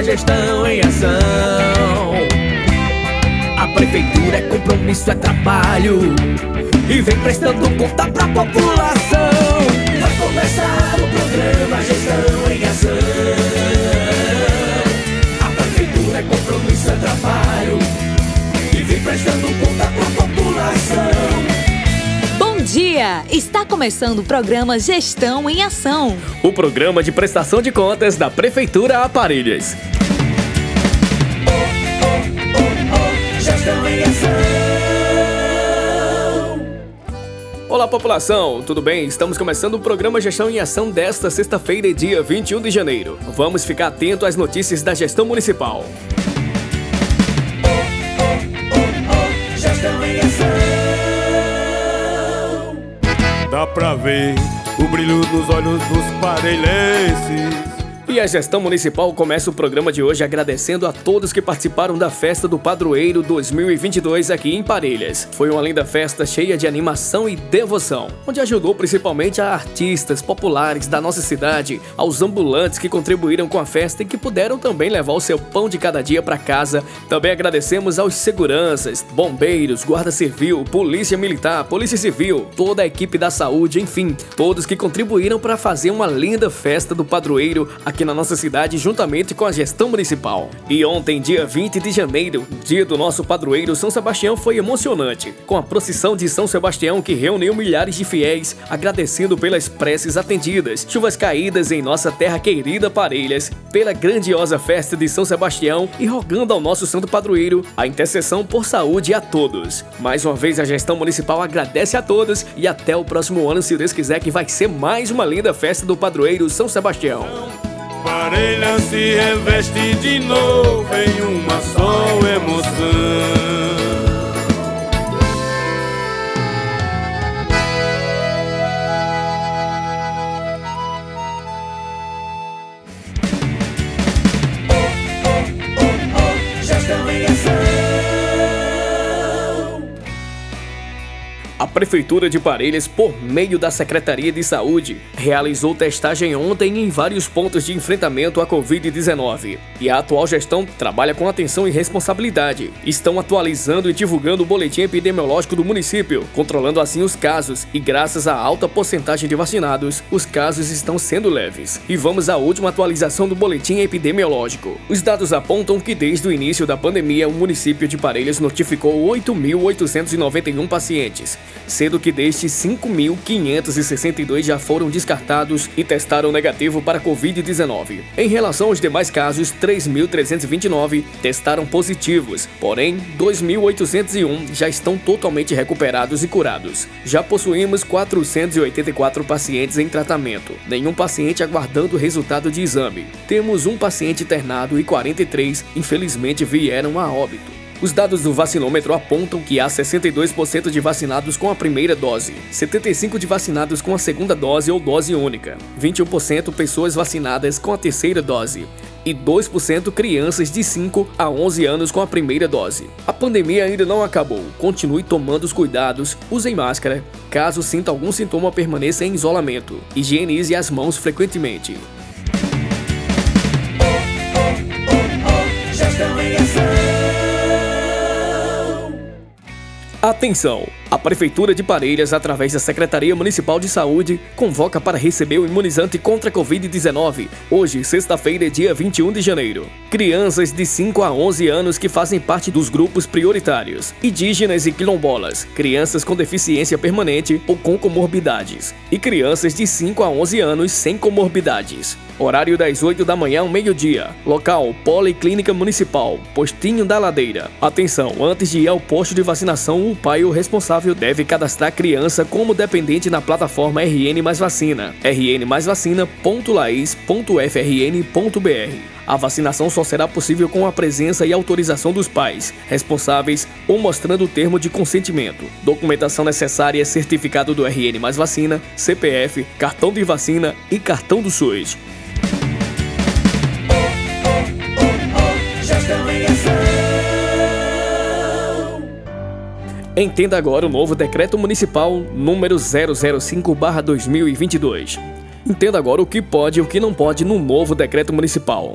programa Gestão em Ação. A prefeitura é compromisso, é trabalho. E vem prestando conta pra população. Vai começar o programa Gestão em Ação. A prefeitura é compromisso, é trabalho. E vem prestando conta dia! Está começando o programa Gestão em Ação. O programa de prestação de contas da Prefeitura Aparelhas. Olá população, tudo bem? Estamos começando o programa Gestão em Ação desta sexta-feira, dia 21 de janeiro. Vamos ficar atento às notícias da gestão municipal. Dá pra ver o brilho nos olhos dos parelhenses. E a gestão municipal começa o programa de hoje agradecendo a todos que participaram da festa do Padroeiro 2022 aqui em Parelhas. Foi uma linda festa cheia de animação e devoção, onde ajudou principalmente a artistas populares da nossa cidade, aos ambulantes que contribuíram com a festa e que puderam também levar o seu pão de cada dia para casa. Também agradecemos aos seguranças, bombeiros, guarda civil, polícia militar, polícia civil, toda a equipe da saúde, enfim, todos que contribuíram para fazer uma linda festa do Padroeiro aqui aqui na nossa cidade juntamente com a gestão municipal. E ontem, dia 20 de janeiro, dia do nosso padroeiro São Sebastião, foi emocionante, com a procissão de São Sebastião que reuniu milhares de fiéis agradecendo pelas preces atendidas, chuvas caídas em nossa terra querida Parelhas, pela grandiosa festa de São Sebastião e rogando ao nosso santo padroeiro a intercessão por saúde a todos. Mais uma vez a gestão municipal agradece a todos e até o próximo ano, se Deus quiser, que vai ser mais uma linda festa do padroeiro São Sebastião. Parelha se reveste de novo em uma só emoção. Prefeitura de Parelhas, por meio da Secretaria de Saúde, realizou testagem ontem em vários pontos de enfrentamento à Covid-19. E a atual gestão trabalha com atenção e responsabilidade. Estão atualizando e divulgando o boletim epidemiológico do município, controlando assim os casos. E graças à alta porcentagem de vacinados, os casos estão sendo leves. E vamos à última atualização do boletim epidemiológico. Os dados apontam que desde o início da pandemia, o município de Parelhas notificou 8.891 pacientes sendo que destes 5.562 já foram descartados e testaram negativo para Covid-19. Em relação aos demais casos, 3.329 testaram positivos, porém 2.801 já estão totalmente recuperados e curados. Já possuímos 484 pacientes em tratamento, nenhum paciente aguardando o resultado de exame. Temos um paciente internado e 43, infelizmente, vieram a óbito. Os dados do vacinômetro apontam que há 62% de vacinados com a primeira dose, 75% de vacinados com a segunda dose ou dose única, 21% pessoas vacinadas com a terceira dose e 2% crianças de 5 a 11 anos com a primeira dose. A pandemia ainda não acabou. Continue tomando os cuidados, usem máscara. Caso sinta algum sintoma, permaneça em isolamento. Higienize as mãos frequentemente. Atenção! A Prefeitura de Parelhas, através da Secretaria Municipal de Saúde, convoca para receber o imunizante contra a Covid-19, hoje, sexta-feira, dia 21 de janeiro. Crianças de 5 a 11 anos que fazem parte dos grupos prioritários, indígenas e quilombolas, crianças com deficiência permanente ou com comorbidades, e crianças de 5 a 11 anos sem comorbidades. Horário das 8 da manhã ao meio-dia. Local: Policlínica Municipal, Postinho da Ladeira. Atenção, antes de ir ao posto de vacinação, o pai ou responsável responsável deve cadastrar criança como dependente na plataforma RN Mais Vacina, rnmaisvacina.lais.frn.br. A vacinação só será possível com a presença e autorização dos pais, responsáveis ou mostrando o termo de consentimento. Documentação necessária é certificado do RN Mais Vacina, CPF, cartão de vacina e cartão do SUS. Entenda agora o novo Decreto Municipal número 005/2022. Entenda agora o que pode e o que não pode no novo Decreto Municipal.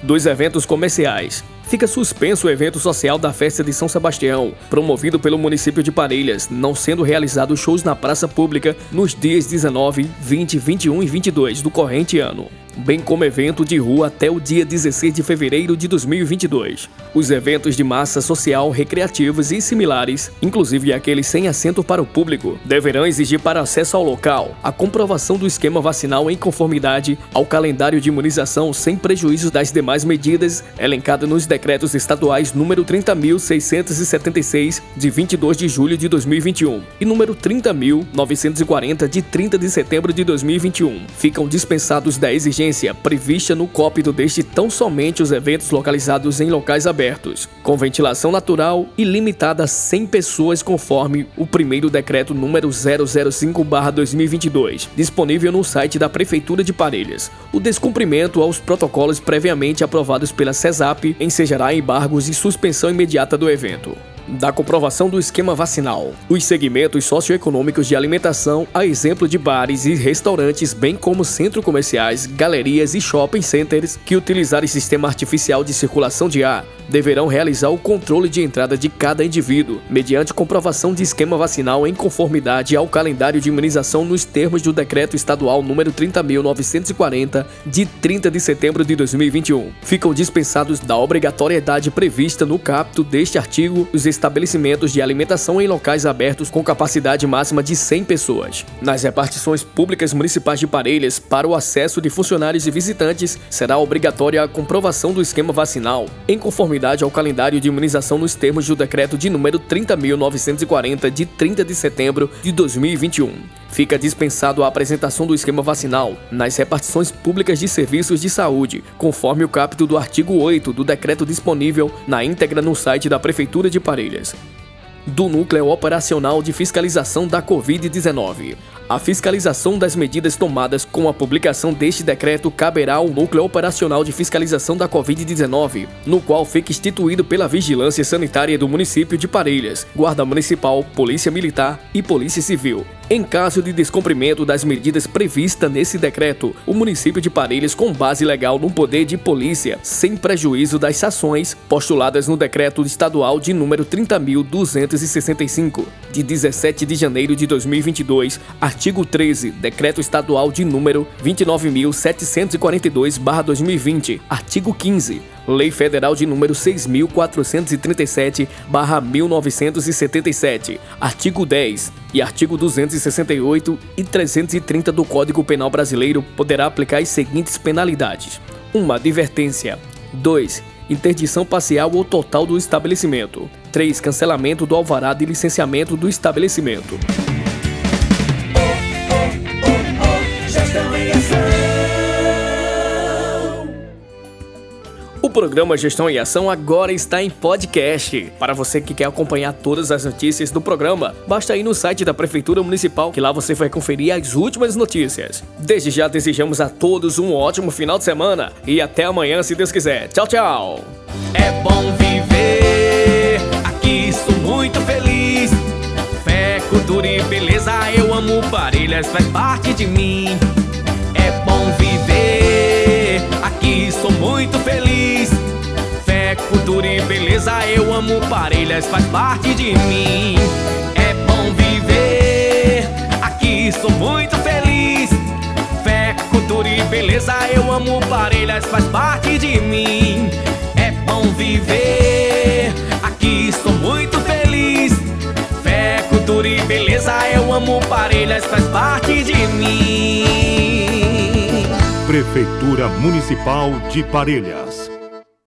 Dos eventos comerciais, fica suspenso o evento social da Festa de São Sebastião, promovido pelo município de Parelhas, não sendo realizados shows na praça pública nos dias 19, 20, 21 e 22 do corrente ano bem como evento de rua até o dia 16 de fevereiro de 2022. Os eventos de massa social, recreativos e similares, inclusive aqueles sem assento para o público, deverão exigir para acesso ao local a comprovação do esquema vacinal em conformidade ao calendário de imunização sem prejuízo das demais medidas elencadas nos decretos estaduais número 30.676 de 22 de julho de 2021 e número 30.940 de 30 de setembro de 2021. Ficam dispensados da exigência prevista no cópido deste tão somente os eventos localizados em locais abertos, com ventilação natural e limitada a 100 pessoas conforme o primeiro decreto número 005/2022, disponível no site da Prefeitura de Parelhas. O descumprimento aos protocolos previamente aprovados pela CESAP ensejará embargos e suspensão imediata do evento da comprovação do esquema vacinal. Os segmentos socioeconômicos de alimentação, a exemplo de bares e restaurantes, bem como centros comerciais, galerias e shopping centers que utilizarem sistema artificial de circulação de ar, deverão realizar o controle de entrada de cada indivíduo, mediante comprovação de esquema vacinal em conformidade ao calendário de imunização nos termos do Decreto Estadual número 30.940, de 30 de setembro de 2021. Ficam dispensados da obrigatoriedade prevista no capto deste artigo os estabelecimentos de alimentação em locais abertos com capacidade máxima de 100 pessoas. Nas repartições públicas municipais de Parelhas, para o acesso de funcionários e visitantes, será obrigatória a comprovação do esquema vacinal, em conformidade conformidade ao calendário de imunização nos termos do decreto de número 30.940 de 30 de setembro de 2021. Fica dispensado a apresentação do esquema vacinal nas repartições públicas de serviços de saúde, conforme o capítulo do artigo 8 do decreto disponível na íntegra no site da Prefeitura de Parelhas do Núcleo Operacional de Fiscalização da Covid-19. A fiscalização das medidas tomadas com a publicação deste decreto caberá ao Núcleo Operacional de Fiscalização da Covid-19, no qual fica instituído pela Vigilância Sanitária do município de Parelhas, Guarda Municipal, Polícia Militar e Polícia Civil. Em caso de descumprimento das medidas previstas nesse decreto, o município de Parelhas, com base legal no poder de polícia, sem prejuízo das sanções postuladas no decreto estadual de número 30.265, de 17 de janeiro de 2022, Artigo 13, Decreto Estadual de número 29.742/2020. Artigo 15, Lei Federal de número 6.437/1977. Artigo 10 e artigo 268 e 330 do Código Penal Brasileiro poderá aplicar as seguintes penalidades: 1. Advertência. 2 interdição parcial ou total do estabelecimento. 3. Cancelamento do alvará de licenciamento do estabelecimento. O programa Gestão em Ação agora está em podcast. Para você que quer acompanhar todas as notícias do programa, basta ir no site da Prefeitura Municipal que lá você vai conferir as últimas notícias. Desde já desejamos a todos um ótimo final de semana e até amanhã, se Deus quiser. Tchau, tchau. É bom viver, aqui sou muito feliz. Fé, cultura e beleza, eu amo Parelhas, faz parte de mim. Amo Parelhas, faz parte de mim. É bom viver, aqui sou muito feliz. Fé, cultura e beleza, eu amo Parelhas, faz parte de mim. É bom viver, aqui sou muito feliz. Fé, cultura e beleza, eu amo Parelhas, faz parte de mim. Prefeitura Municipal de Parelhas